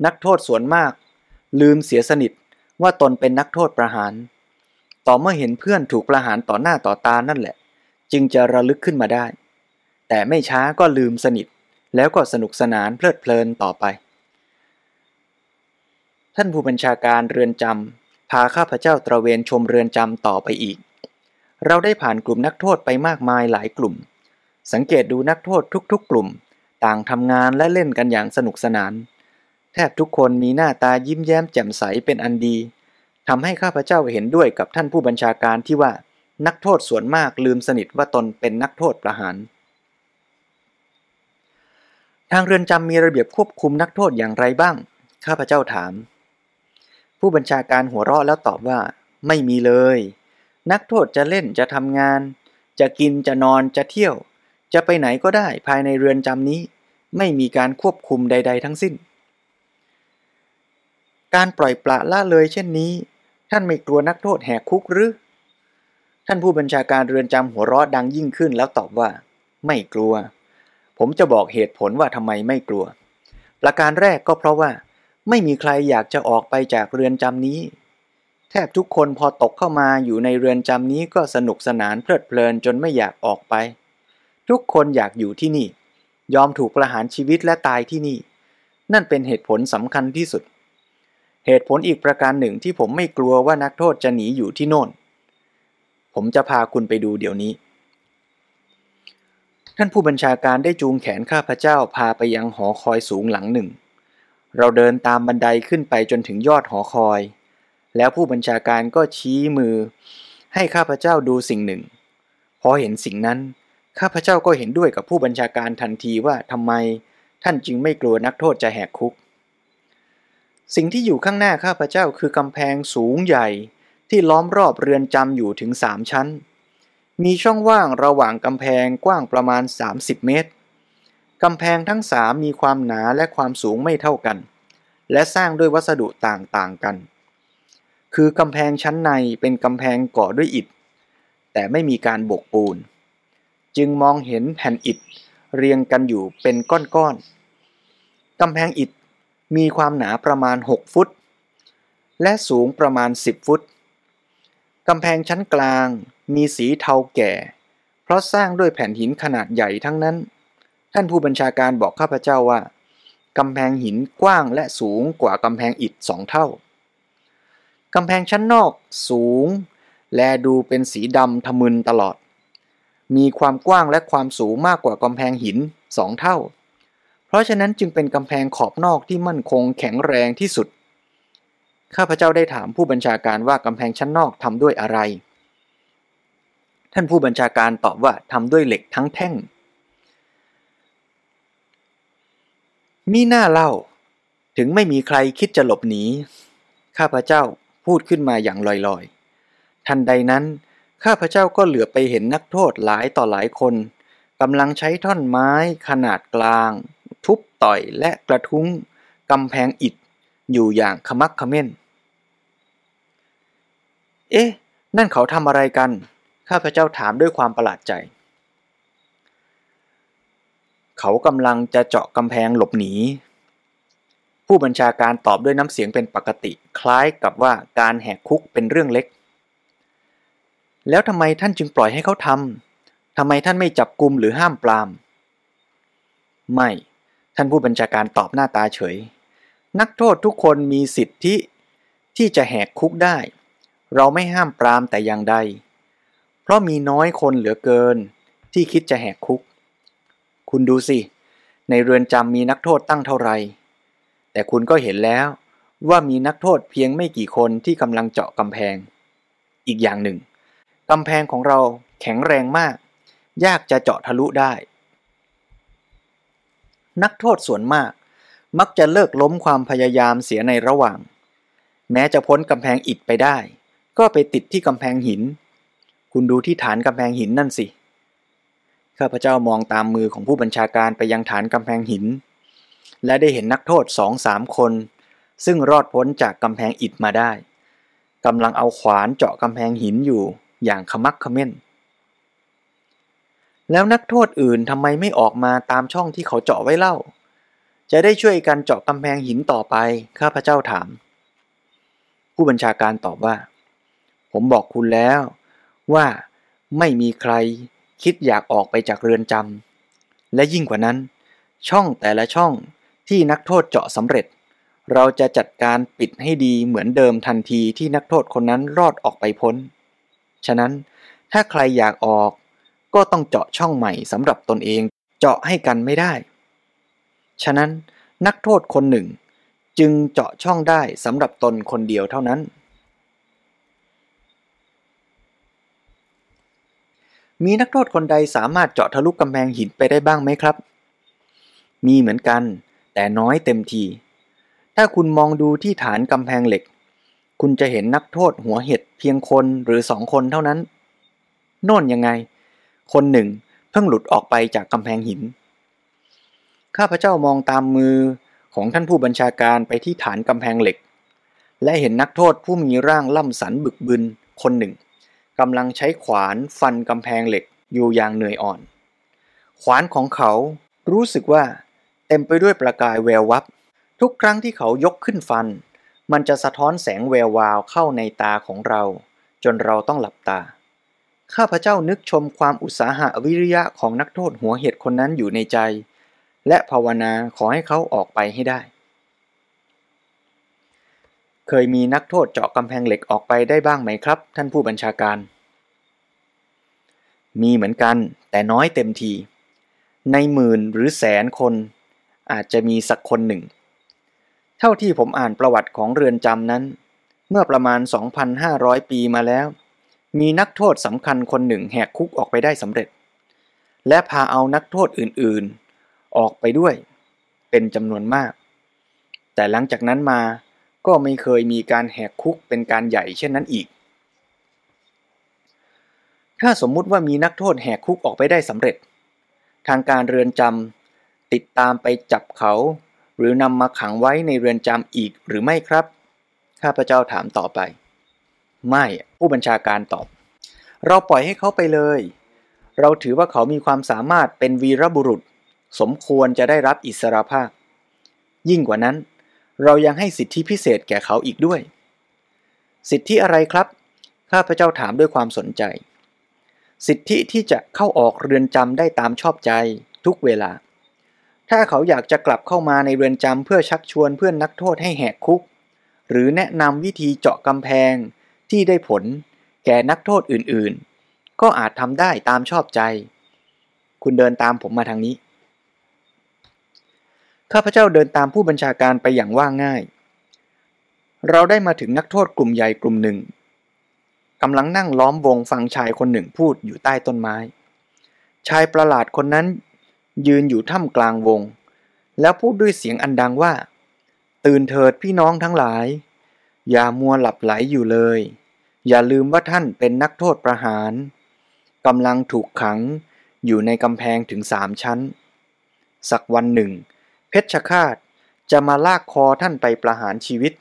นักโทษส่วนมาก ลืมเสียสนิทว่าตนเป็นนักโทษประหาร ต่อเมื่อเห็นเพื่อนถูกประหารต่อหน้าต่อตานั่นแหละ จึงจะระลึกขึ้นมาได้ แต่ไม่ช้าก็ลืมสนิท แล้วก็สนุกสนานเพลิดเพลินต่อไป ท่านผู้บัญชาการเรือนจำพาข้าพเจ้าตระเวนชมเรือนจำต่อไปอีก เราได้ผ่านกลุ่มนักโทษไปมากมายหลายกลุ่ม สังเกตดูนักโทษทุกๆกลุ่ม ต่างทำงานและเล่นกันอย่างสนุกสนาน ทบทุกคนมีหน้าตายิ้มแย้มแจ่มใสเป็นอันดีทำให้ข้าพเจ้าเห็นด้วยกับท่านผู้บัญชาการที่ว่านักโทษส่วนมากลืมสนิทว่าตนเป็นนักโทษประหาร ทางเรือนจำมีระเบียบควบคุมนักโทษอย่างไรบ้าง ข้าพเจ้าถาม ผู้บัญชาการหัวเราะแล้วตอบว่า ไม่มีเลย นักโทษจะเล่นจะทำงาน จะกินจะนอนจะเที่ยว จะไปไหนก็ได้ภายในเรือนจำนี้ ไม่มีการควบคุมใด ๆ ทั้งสิ้น การปล่อยปละละเลยเช่นนี้ ท่านไม่กลัวนักโทษแหกคุกหรือ ท่านผู้บัญชาการเรือนจำหัวเราะดังยิ่งขึ้นแล้วตอบว่า ไม่กลัว ผมจะบอกเหตุผลว่าทำไมไม่กลัว ประการแรกก็เพราะว่า ไม่มีใครอยากจะออกไปจากเรือนจำนี้ แทบทุกคนพอตกเข้ามาอยู่ในเรือนจำนี้ก็สนุกสนานเพลิดเพลินจนไม่อยากออกไป ทุกคนอยากอยู่ที่นี่ ยอมถูกประหารชีวิตและตายที่นี่ นั่นเป็นเหตุผลสำคัญที่สุด เหตุผลอีกประการหนึ่งที่ผมไม่กลัวว่านักโทษจะหนีอยู่ที่โน่น ผมจะพาคุณไปดูเดี๋ยวนี้ ท่านผู้บัญชาการได้จูงแขนข้าพเจ้าพาไปยังหอคอยสูงหลังหนึ่ง เราเดินตามบันไดขึ้นไปจนถึงยอดหอคอย แล้วผู้บัญชาการก็ชี้มือ ให้ข้าพเจ้าดูสิ่งหนึ่ง พอเห็นสิ่งนั้น ข้าพเจ้าก็เห็นด้วยกับผู้บัญชาการทันทีว่าทำไม ท่านจึงไม่กลัวนักโทษจะแหกคุก สิ่งที่อยู่ข้างหน้าข้าพเจ้าคือกำแพงสูงใหญ่ ที่ล้อมรอบเรือนจำอยู่ถึงสามชั้น มีช่องว่างระหว่างกำแพงกว้างประมาณ 30 เมตรกำแพงทั้งสามมีความหนาและความสูงไม่เท่ากัน และสร้างด้วยวัสดุต่างๆกัน คือกำแพงชั้นในเป็นกำแพงก่อด้วยอิฐ แต่ไม่มีการบกปูน จึงมองเห็นแผ่นอิฐเรียงกันอยู่เป็นก้อนๆกำแพงอิฐ มีความหนาประมาณ 6 ฟุต และสูงประมาณ 10 ฟุต กำแพงชั้นกลางมีสีเทาแก่ เพราะสร้างด้วยแผ่นหินขนาดใหญ่ทั้งนั้น ท่านผู้บัญชาการบอกข้าพเจ้าว่ากำแพงหินกว้างและสูงกว่ากำแพงอิฐสองเท่ากำแพงชั้นนอกสูง และดูเป็นสีดำทะมึนตลอด มีความกว้างและความสูงมากกว่ากำแพงหินสองเท่า เพราะฉะนั้นจึงเป็นกำแพงขอบนอกที่มั่นคงแข็งแรงที่สุด ข้าพเจ้าได้ถามผู้บัญชาการว่ากำแพงชั้นนอกทำด้วยอะไร ท่านผู้บัญชาการตอบว่าทำด้วยเหล็กทั้งแท่ง มีหน้าเล่า ถึงไม่มีใครคิดจะหลบหนี ข้าพเจ้าพูดขึ้นมาอย่างลอยๆ ทันใดนั้น ข้าพเจ้าก็เหลือไปเห็นนักโทษหลายต่อหลายคนกำลังใช้ท่อนไม้ขนาดกลาง ทุบต่อยและกระทุ้งกำแพงอิฐอยู่อย่างขมักขม้น เอ๊ะ นั่นเขาทำอะไรกัน ข้าพเจ้าถามด้วยความประหลาดใจ เขากำลังจะเจาะกำแพงหลบหนี ผู้บัญชาการตอบด้วยน้ำเสียงเป็นปกติ คล้ายกับว่าการแหกคุกเป็นเรื่องเล็ก แล้วทำไมท่านจึงปล่อยให้เขาทำทำไมท่านไม่จับกลุ่มหรือห้ามปราม ไม่ ท่านผู้บัญชาการตอบหน้าตาเฉย นักโทษทุกคนมีสิทธิที่จะแหกคุกได้ เราไม่ห้ามปรามแต่อย่างใด เพราะมีน้อยคนเหลือเกิน ที่คิดจะแหกคุก คุณดูสิ ในเรือนจำมีนักโทษตั้งเท่าไหร่แต่คุณก็เห็นแล้วว่ามีนักโทษเพียงไม่กี่คนที่กำลังเจาะกำแพง อีกอย่างหนึ่งกำแพงของเราแข็งแรงมาก ยากจะเจาะทะลุได้ นักโทษส่วนมาก มักจะเลิกล้มความพยายามเสียในระหว่าง แม้จะพ้นกำแพงอิฐไปได้ ก็ไปติดที่กำแพงหิน คุณดูที่ฐานกำแพงหินนั่นสิ ข้าพเจ้ามองตามมือของผู้บัญชาการไปยังฐานกำแพงหิน และได้เห็นนักโทษสองสามคน ซึ่งรอดพ้นจากกำแพงอิฐมาได้กำลังเอาขวานเจาะกำแพงหินอยู่อย่างขมักขม้น แล้วนักโทษอื่นทำไมไม่ออกมาตามช่องที่เขาเจาะไว้เล่า จะได้ช่วยกันเจาะกำแพงหินต่อไป ข้าพเจ้าถาม ผู้บัญชาการตอบว่า ผมบอกคุณแล้วว่าไม่มีใครคิดอยากออกไปจากเรือนจำและยิ่งกว่านั้น ช่องแต่ละช่องที่นักโทษเจาะสำเร็จ เราจะจัดการปิดให้ดีเหมือนเดิมทันทีที่นักโทษคนนั้นรอดออกไปพ้น ฉะนั้นถ้าใครอยากออก ก็ต้องเจาะช่องใหม่สำหรับตนเองเจาะให้กันไม่ได้ ฉะนั้นนักโทษคนหนึ่ง จึงเจาะช่องได้สำหรับตนคนเดียวเท่านั้น มีนักโทษคนใดสามารถเจาะทะลุกำแพงหินไปได้บ้างไหมครับ มีเหมือนกัน แต่น้อยเต็มที ถ้าคุณมองดูที่ฐานกำแพงเหล็ก คุณจะเห็นนักโทษหัวเห็ดเพียงคนหรือสองคนเท่านั้น โน่นยังไง คนหนึ่งเพิ่งหลุดออกไปจากกำแพงหิน ข้าพเจ้ามองตามมือของท่านผู้บัญชาการไปที่ฐานกำแพงเหล็ก และเห็นนักโทษผู้มีร่างล่ำสันบึกบึนคนหนึ่งกำลังใช้ขวานฟันกำแพงเหล็กอยู่อย่างเหนื่อยอ่อน ขวานของเขารู้สึกว่าเต็มไปด้วยประกายแวววับ ทุกครั้งที่เขายกขึ้นฟัน มันจะสะท้อนแสงแวววาวเข้าในตาของเรา จนเราต้องหลับตา ข้าพเจ้านึกชมความอุตสาหะวิริยะของนักโทษหัวเห็ดคนนั้นอยู่ในใจ และภาวนาขอให้เขาออกไปให้ได้ เคยมีนักโทษเจาะกำแพงเหล็กออกไปได้บ้างไหมครับ ท่านผู้บัญชาการ มีเหมือนกันแต่น้อยเต็มที ในหมื่นหรือแสนคน อาจจะมีสักคนหนึ่ง เท่าที่ผมอ่านประวัติของเรือนจำนั้น เมื่อประมาณ 2,500 ปีมาแล้ว มีนักโทษสำคัญคนหนึ่งแหกคุกออกไปได้สำเร็จ และพาเอานักโทษอื่นๆ ออกไปด้วย เป็นจำนวนมาก แต่หลังจากนั้นมาก็ไม่เคยมีการแหกคุกเป็นการใหญ่เช่นนั้นอีก ถ้าสมมุติว่ามีนักโทษแหกคุกออกไปได้สำเร็จ ทางการเรือนจำติดตามไปจับเขา หรือนำมาขังไว้ในเรือนจำอีกหรือไม่ครับ ข้าพเจ้าถามต่อไป ไม่ผู้บัญชาการตอบ เราปล่อยให้เขาไปเลย เราถือว่าเขามีความสามารถเป็นวีรบุรุษ สมควรจะได้รับอิสรภาพ ยิ่งกว่านั้น เรายังให้สิทธิพิเศษแก่เขาอีกด้วย สิทธิอะไรครับ ข้าพเจ้าถามด้วยความสนใจ สิทธิที่จะเข้าออกเรือนจำได้ตามชอบใจทุกเวลา ถ้าเขาอยากจะกลับเข้ามาในเรือนจำเพื่อชักชวนเพื่อนนักโทษให้แหกคุก หรือแนะนำวิธีเจาะกำแพง ที่ได้ผลแก่นักโทษอื่นๆ ก็อาจทำได้ตามชอบใจ คุณเดินตามผมมาทางนี้ ข้าพเจ้าเดินตามผู้บัญชาการไปอย่างว่าง่าย เราได้มาถึงนักโทษกลุ่มใหญ่กลุ่มหนึ่งกำลังนั่งล้อมวงฟังชายคนหนึ่งพูดอยู่ใต้ต้นไม้ ชายประหลาดคนนั้น ยืนอยู่ท่ามกลางวง แล้วพูดด้วยเสียงอันดังว่า ตื่นเถิดพี่น้องทั้งหลาย อย่ามัวหลับไหลอยู่เลย อย่าลืมว่าท่านเป็นนักโทษประหารกำลังถูกขังอยู่ในกำแพงถึงสามชั้น สักวันหนึ่ง เพชฌฆาตจะมาลากคอท่านไปประหารชีวิต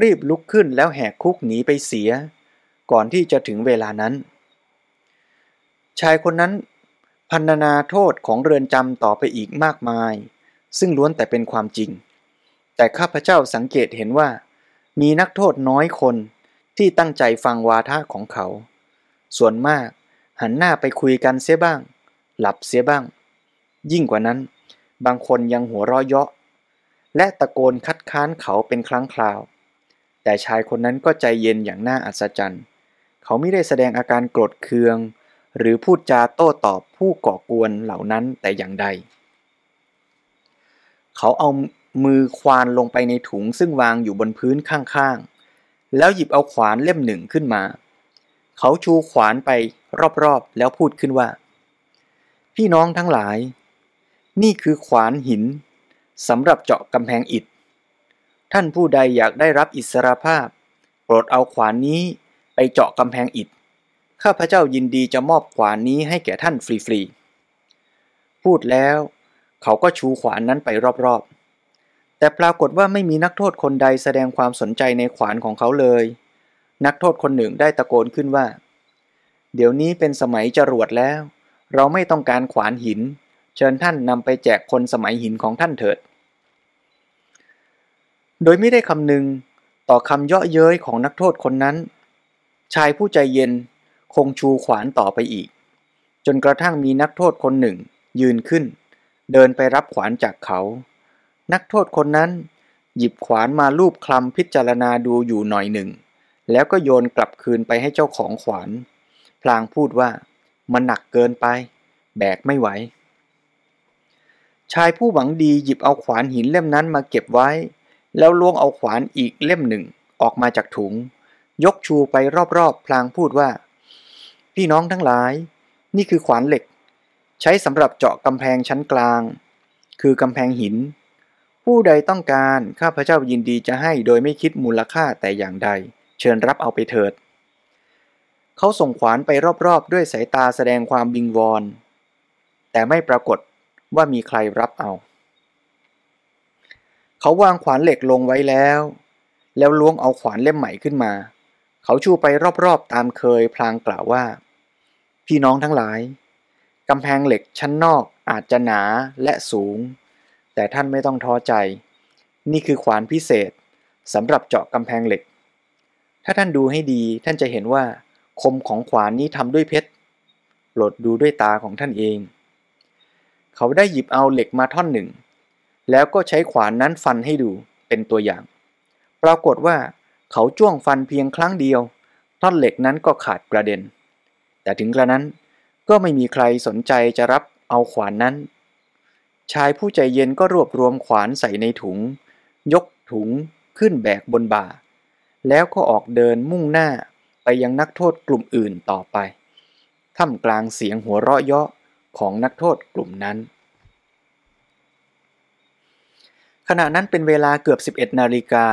รีบลุกขึ้นแล้วแหกคุกหนีไปเสีย ก่อนที่จะถึงเวลานั้น ชายคนนั้นพันนาโทษของเรือนจำต่อไปอีกมากมาย ซึ่งล้วนแต่เป็นความจริง แต่ข้าพเจ้าสังเกตเห็นว่า มีนักโทษน้อยคนที่ตั้งใจฟังวาทะของเขา ส่วนมากหันหน้าไปคุยกันเสียบ้าง หลับเสียบ้าง ยิ่งกว่านั้น บางคนยังหัวเราะเยาะ และตะโกนคัดค้านเขาเป็นครั้งคราว แต่ชายคนนั้นก็ใจเย็นอย่างน่าอัศจรรย์ เขาไม่ได้แสดงอาการโกรธเคือง หรือพูดจาโต้ตอบผู้ก่อกวนเหล่านั้นแต่อย่างใด เขาเอา มือควานลงไปในถุงซึ่งวางอยู่บนพื้นข้างๆ แล้วหยิบเอาขวานเล่มหนึ่งขึ้นมา เขาชูขวานไปรอบๆ แล้วพูดขึ้นว่า พี่น้องทั้งหลาย นี่คือขวานหินสำหรับเจาะกำแพงอิฐ ท่านผู้ใดอยากได้รับอิสรภาพ โปรดเอาขวานนี้ไปเจาะกำแพงอิฐ ข้าพเจ้ายินดีจะมอบขวานนี้ให้แก่ท่านฟรีๆ พูดแล้ว เขาก็ชูขวานนั้นไปรอบๆ แต่ปรากฏว่าไม่มีนักโทษคนใดแสดงความสนใจในขวานของเขาเลย นักโทษคนหนึ่งได้ตะโกนขึ้นว่า เดี๋ยวนี้เป็นสมัยจรวดแล้ว เราไม่ต้องการขวานหิน เชิญท่านนำไปแจกคนสมัยหินของท่านเถิด โดยไม่ได้คำนึงต่อคำเยาะเย้ยของนักโทษคนนั้น ชายผู้ใจเย็นคงชูขวานต่อไปอีก จนกระทั่งมีนักโทษคนหนึ่ง ยืนขึ้น เดินไปรับขวานจากเขา นักโทษคนนั้น หยิบขวานมาลูบคลำพิจารณาดูอยู่หน่อยหนึ่ง แล้วก็โยนกลับคืนไปให้เจ้าของขวาน พลางพูดว่ามันหนักเกินไป แบกไม่ไหว ชายผู้หวังดีหยิบเอาขวานหินเล่มนั้นมาเก็บไว้ แล้วล้วงเอาขวานอีกเล่มหนึ่งออกมาจากถุง ยกชูไปรอบๆ พลางพูดว่า พี่น้องทั้งหลาย นี่คือขวานเหล็ก ใช้สำหรับเจาะกำแพงชั้นกลาง คือกำแพงหิน ผู้ใดต้องการข้าพเจ้ายินดีจะให้โดยไม่คิดมูลค่าแต่อย่างใด เชิญรับเอาไปเถิด เขาส่งขวานไปรอบๆ ด้วยสายตาแสดงความบิงวอน แต่ไม่ปรากฏว่ามีใครรับเอา เขาวางขวานเหล็กลงไว้แล้ว แล้วล้วงเอาขวานเล่มใหม่ขึ้นมา เขาชูไปรอบๆ ตามเคยพลางกล่าวว่า พี่น้องทั้งหลายกำแพงเหล็กชั้นนอกอาจจะหนาและสูง แต่ท่านไม่ต้องท้อใจ นี่คือขวานพิเศษสำหรับเจาะกำแพงเหล็ก ถ้าท่านดูให้ดีท่านจะเห็นว่า คมของขวานนี้ทำด้วยเพชรโปรดดูด้วยตาของท่านเอง เขาได้หยิบเอาเหล็กมาท่อนหนึ่ง แล้วก็ใช้ขวานนั้นฟันให้ดูเป็นตัวอย่าง ปรากฏว่าเขาจ้วงฟันเพียงครั้งเดียว ท่อนเหล็กนั้นก็ขาดกระเด็น แต่ถึงกระนั้นก็ไม่มีใครสนใจจะรับเอาขวานนั้น ชายผู้ใจเย็นก็รวบรวมขวานใส่ในถุง ยกถุงขึ้นแบกบนบ่า แล้วก็ออกเดินมุ่งหน้าไปยังนักโทษกลุ่มอื่นต่อไปท่ามกลางเสียงหัวเราะเยาะของนักโทษกลุ่มนั้น ขณะนั้นเป็นเวลาเกือบ 11 นาฬิกา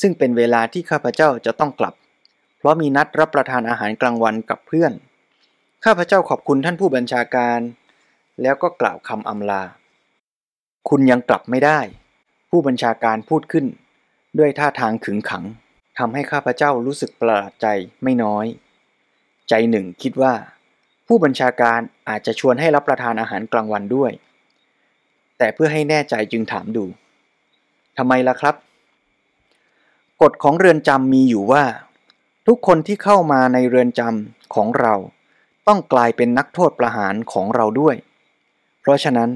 ซึ่งเป็นเวลาที่ข้าพเจ้าจะต้องกลับ เพราะมีนัดรับประทานอาหารกลางวันกับเพื่อน ข้าพเจ้าขอบคุณท่านผู้บัญชาการ แล้วก็กล่าวคำอำลา คุณยังกลับไม่ได้ ผู้บัญชาการพูดขึ้น ด้วยท่าทางขึงขังทำให้ข้าพเจ้ารู้สึกประหลาดใจไม่น้อย ใจหนึ่งคิดว่า ผู้บัญชาการอาจจะชวนให้รับประทานอาหารกลางวันด้วย แต่เพื่อให้แน่ใจจึงถามดูทำไมล่ะครับ กฎของเรือนจำมีอยู่ว่า ทุกคนที่เข้ามาในเรือนจำของเรา ต้องกลายเป็นนักโทษประหารของเราด้วย เพราะฉะนั้น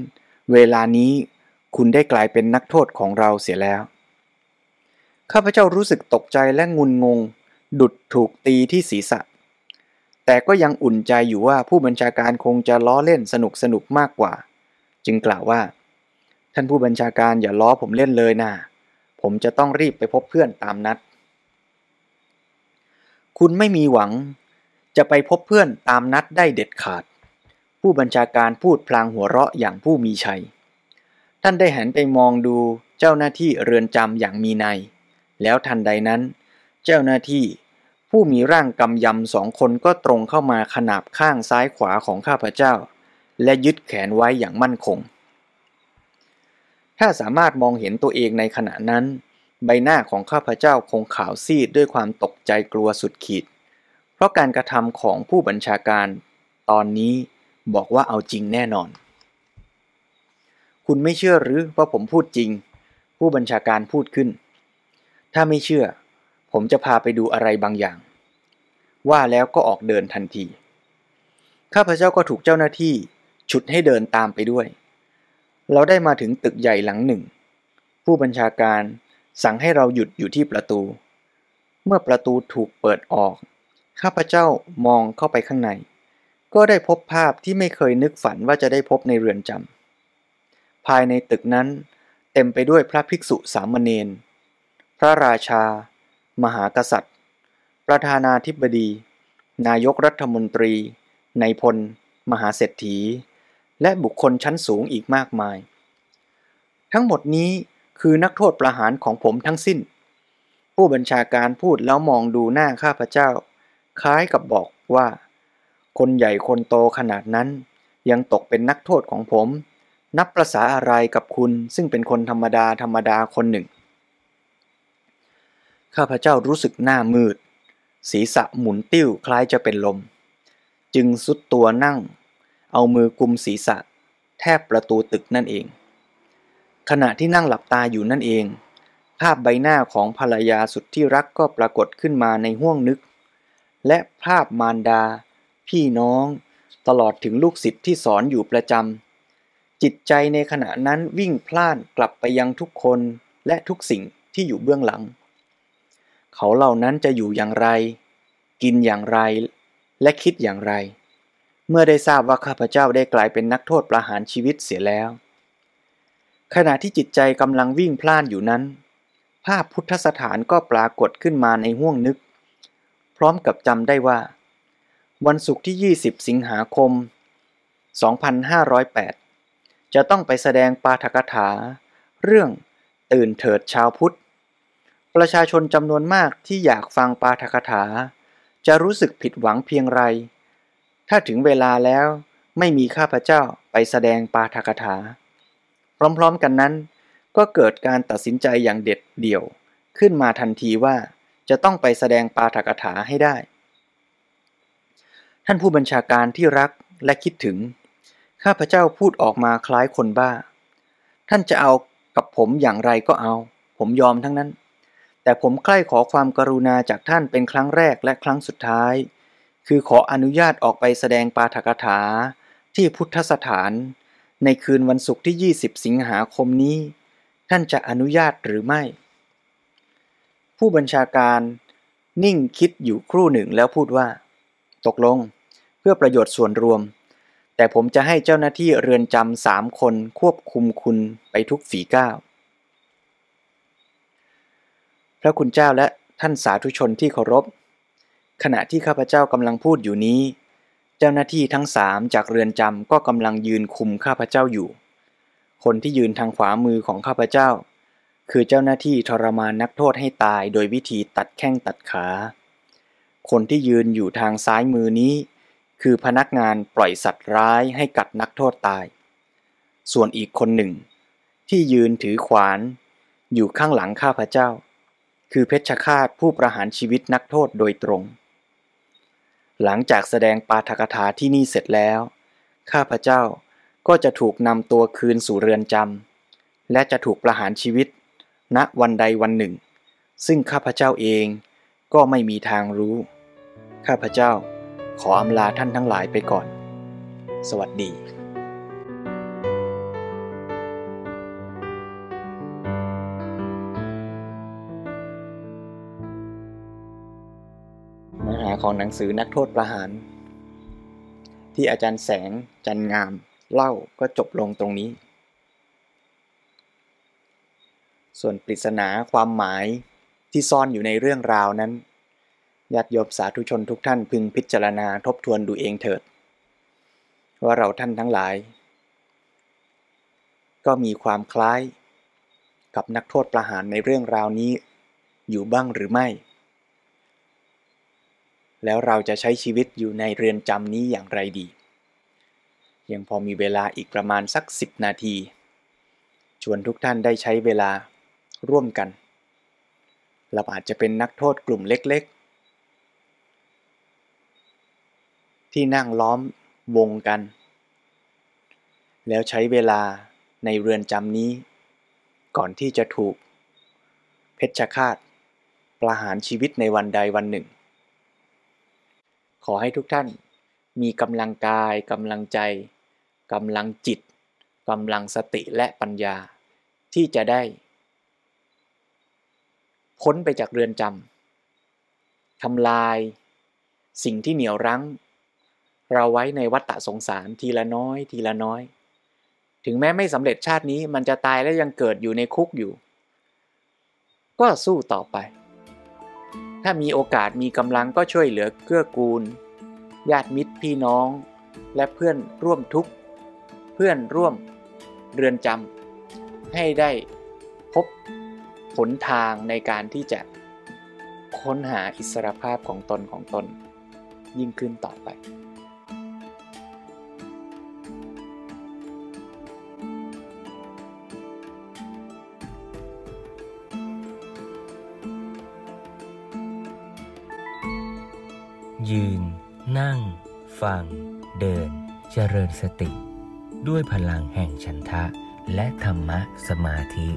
เวลานี้ คุณได้กลายเป็นนักโทษของเราเสียแล้ว ข้าพเจ้ารู้สึกตกใจและงุนงง ดุดถูกตีที่ศีรษะ แต่ก็ยังอุ่นใจอยู่ว่าผู้บัญชาการคงจะล้อเล่นสนุกสนุกมากกว่า จึงกล่าวว่า ท่านผู้บัญชาการอย่าล้อผมเล่นเลยนะ ผมจะต้องรีบไปพบเพื่อนตามนัด คุณไม่มีหวัง จะไปพบเพื่อนตามนัดได้เด็ดขาด ผู้บัญชาการพูดพลางหัวเราะอย่างผู้มีชัย ท่านได้หันไปมองดูเจ้าหน้าที่เรือนจำอย่างมีใน แล้วทันใดนั้น เจ้าหน้าที่ ผู้มีร่างกำยำสองคนก็ตรงเข้ามาขนาบข้างซ้ายขวาของข้าพเจ้า และยึดแขนไว้อย่างมั่นคง ถ้าสามารถมองเห็นตัวเองในขณะนั้น ใบหน้าของข้าพเจ้าคงขาวซีดด้วยความตกใจกลัวสุดขีด เพราะการกระทำของผู้บัญชาการ ตอนนี้บอกว่าเอาจริงแน่นอน คุณไม่เชื่อหรือว่าผมพูดจริง ผู้บัญชาการพูดขึ้น ถ้าไม่เชื่อ ผมจะพาไปดูอะไรบางอย่าง ว่าแล้วก็ออกเดินทันที ข้าพเจ้าก็ถูกเจ้าหน้าที่ ฉุดให้เดินตามไปด้วย เราได้มาถึงตึกใหญ่หลังหนึ่ง ผู้บัญชาการสั่งให้เราหยุดอยู่ที่ประตู เมื่อประตูถูกเปิดออก ข้าพเจ้ามองเข้าไปข้างใน ก็ได้พบภาพที่ไม่เคยนึกฝันว่าจะได้พบในเรือนจำ ภายในตึกนั้น เต็มไปด้วยพระภิกษุสามเณร พระราชา มหากษัตริย์ ประธานาธิบดี นายกรัฐมนตรี นายพล มหาเศรษฐี และบุคคลชั้นสูงอีกมากมาย ทั้งหมดนี้คือนักโทษประหารของผมทั้งสิ้น ผู้บัญชาการพูดแล้วมองดูหน้าข้าพเจ้า คล้ายกับบอกว่า คนใหญ่คนโตขนาดนั้น ยังตกเป็นนักโทษของผม นับประษาอะไรกับคุณซึ่งเป็นคนธรรมดาธรรมดาคนหนึ่ง ข้าพเจ้ารู้สึกหน้ามืด ศีรษะหมุนติ้วคล้ายจะเป็นลม จึงสุดตัวนั่ง เอามือกุมศีรษะ แทบประตูตึกนั่นเอง ขณะที่นั่งหลับตาอยู่นั่นเอง ภาพใบหน้าของภรรยาสุดที่รักก็ปรากฏขึ้นมาในห้วงนึก และภาพมารดา พี่น้อง ตลอดถึงลูกศิษย์ที่สอนอยู่ประจำ จิตใจในขณะนั้นวิ่งพล่านกลับไปยังทุกคนและทุกสิ่งที่อยู่เบื้องหลัง เขาเหล่านั้นจะอยู่อย่างไร กินอย่างไร และคิดอย่างไร เมื่อได้ทราบว่าข้าพเจ้าได้กลายเป็นนักโทษประหารชีวิตเสียแล้ว ขณะที่จิตใจกำลังวิ่งพล่านอยู่นั้น ภาพพุทธสถานก็ปรากฏขึ้นมาในห้วงนึก พร้อมกับจำได้ว่า วันศุกร์ที่ 20 สิงหาคม 2508 จะต้องไปแสดงปาฐกถา เรื่องตื่นเถิดชาวพุทธ ประชาชนจำนวนมากที่อยากฟังปาฐกถา จะรู้สึกผิดหวังเพียงไร ถ้าถึงเวลาแล้วไม่มีข้าพเจ้าไปแสดงปาฐกถา พร้อมๆกันนั้น ก็เกิดการตัดสินใจอย่างเด็ดเดี่ยว ขึ้นมาทันทีว่าจะต้องไปแสดงปาฐกถาให้ได้ ท่านผู้บัญชาการที่รักและคิดถึง ข้าพเจ้าพูดออกมาคล้ายคนบ้า ท่านจะเอากับผมอย่างไรก็เอา ผมยอมทั้งนั้น แต่ผมใกล้ขอความกรุณาจากท่านเป็นครั้งแรกและครั้งสุดท้าย คือขออนุญาตออกไปแสดงปาฐกถา ที่พุทธสถาน ในคืนวันศุกร์ที่ 20 สิงหาคมนี้ ท่านจะอนุญาตหรือไม่ ผู้บัญชาการนิ่งคิดอยู่ครู่หนึ่งแล้วพูดว่า ตกลง เพื่อประโยชน์ส่วนรวม แต่ผมจะให้เจ้าหน้าที่เรือนจำสามคนควบคุมคุณไปทุกฝีก้าว พระคุณเจ้าและท่านสาธุชนที่เคารพ ขณะที่ข้าพเจ้ากำลังพูดอยู่นี้ เจ้าหน้าที่ทั้งสามจากเรือนจำก็กำลังยืนคุมข้าพเจ้าอยู่ คนที่ยืนทางขวามือของข้าพเจ้า คือเจ้าหน้าที่ทรมานนักโทษให้ตายโดยวิธีตัดแข้งตัดขา คนที่ยืนอยู่ทางซ้ายมือนี้ คือพนักงานปล่อยสัตว์ร้ายให้กัดนักโทษตาย ส่วนอีกคนหนึ่ง ที่ยืนถือขวาน อยู่ข้างหลังข้าพเจ้า คือเพชฌฆาตผู้ประหารชีวิตนักโทษโดยตรง หลังจากแสดงปาฐกถาที่นี่เสร็จแล้ว ข้าพเจ้าก็จะถูกนำตัวคืนสู่เรือนจำและจะถูกประหารชีวิต ณวันใดวันหนึ่ง ซึ่งข้าพเจ้าเองก็ไม่มีทางรู้ ข้าพเจ้า ขออำลาท่านทั้งหลายไปก่อน สวัสดีของหนังสือนักโทษประหาร ที่อาจารย์แสงจันงามเล่าก็จบลงตรงนี้ ส่วนปริศนาความหมายที่ซ่อนอยู่ในเรื่องราวนั้น ญาติโยมสาธุชนทุกท่านพึงพิจารณาทบทวนดูเองเถิด ว่าเราท่านทั้งหลาย ก็มีความคล้ายกับนักโทษประหารในเรื่องราวนี้อยู่บ้างหรือไม่ แล้วเราจะใช้ชีวิตอยู่ในเรือนจำนี้อย่างไรดี ยังพอมีเวลาอีกประมาณสักสิบนาที ชวนทุกท่านได้ใช้เวลาร่วมกัน เราอาจจะเป็นนักโทษกลุ่มเล็กๆ ที่นั่งล้อมวงกัน แล้วใช้เวลาในเรือนจำนี้ ก่อนที่จะถูก เพชฌฆาต ประหารชีวิตในวันใดวันหนึ่ง ขอให้ทุกท่านมีกำลังกายกำลังใจกำลังจิตกำลังสติและปัญญา ที่จะได้ พ้นไปจากเรือนจำทำลาย สิ่งที่เหนียวรั้ง เราไว้ในวัฏฏะสงสารทีละน้อย ทีละน้อย ถึงแม้ไม่สำเร็จชาตินี้มันจะตายแล้วยังเกิดอยู่ในคุกอยู่ ก็สู้ต่อไป ถ้ามีโอกาสมีกำลังก็ช่วยเหลือเกื้อกูล ญาติมิตรพี่น้อง และเพื่อนร่วมทุกข์ เพื่อนร่วมเรือนจำให้ได้พบหนทางในการที่จะค้นหาอิสรภาพของตนของตนยิ่งขึ้นต่อไป ฟัง เดิน เจริญสติ ด้วยพลังแห่งฉันทะ และธรรมะสมาธิ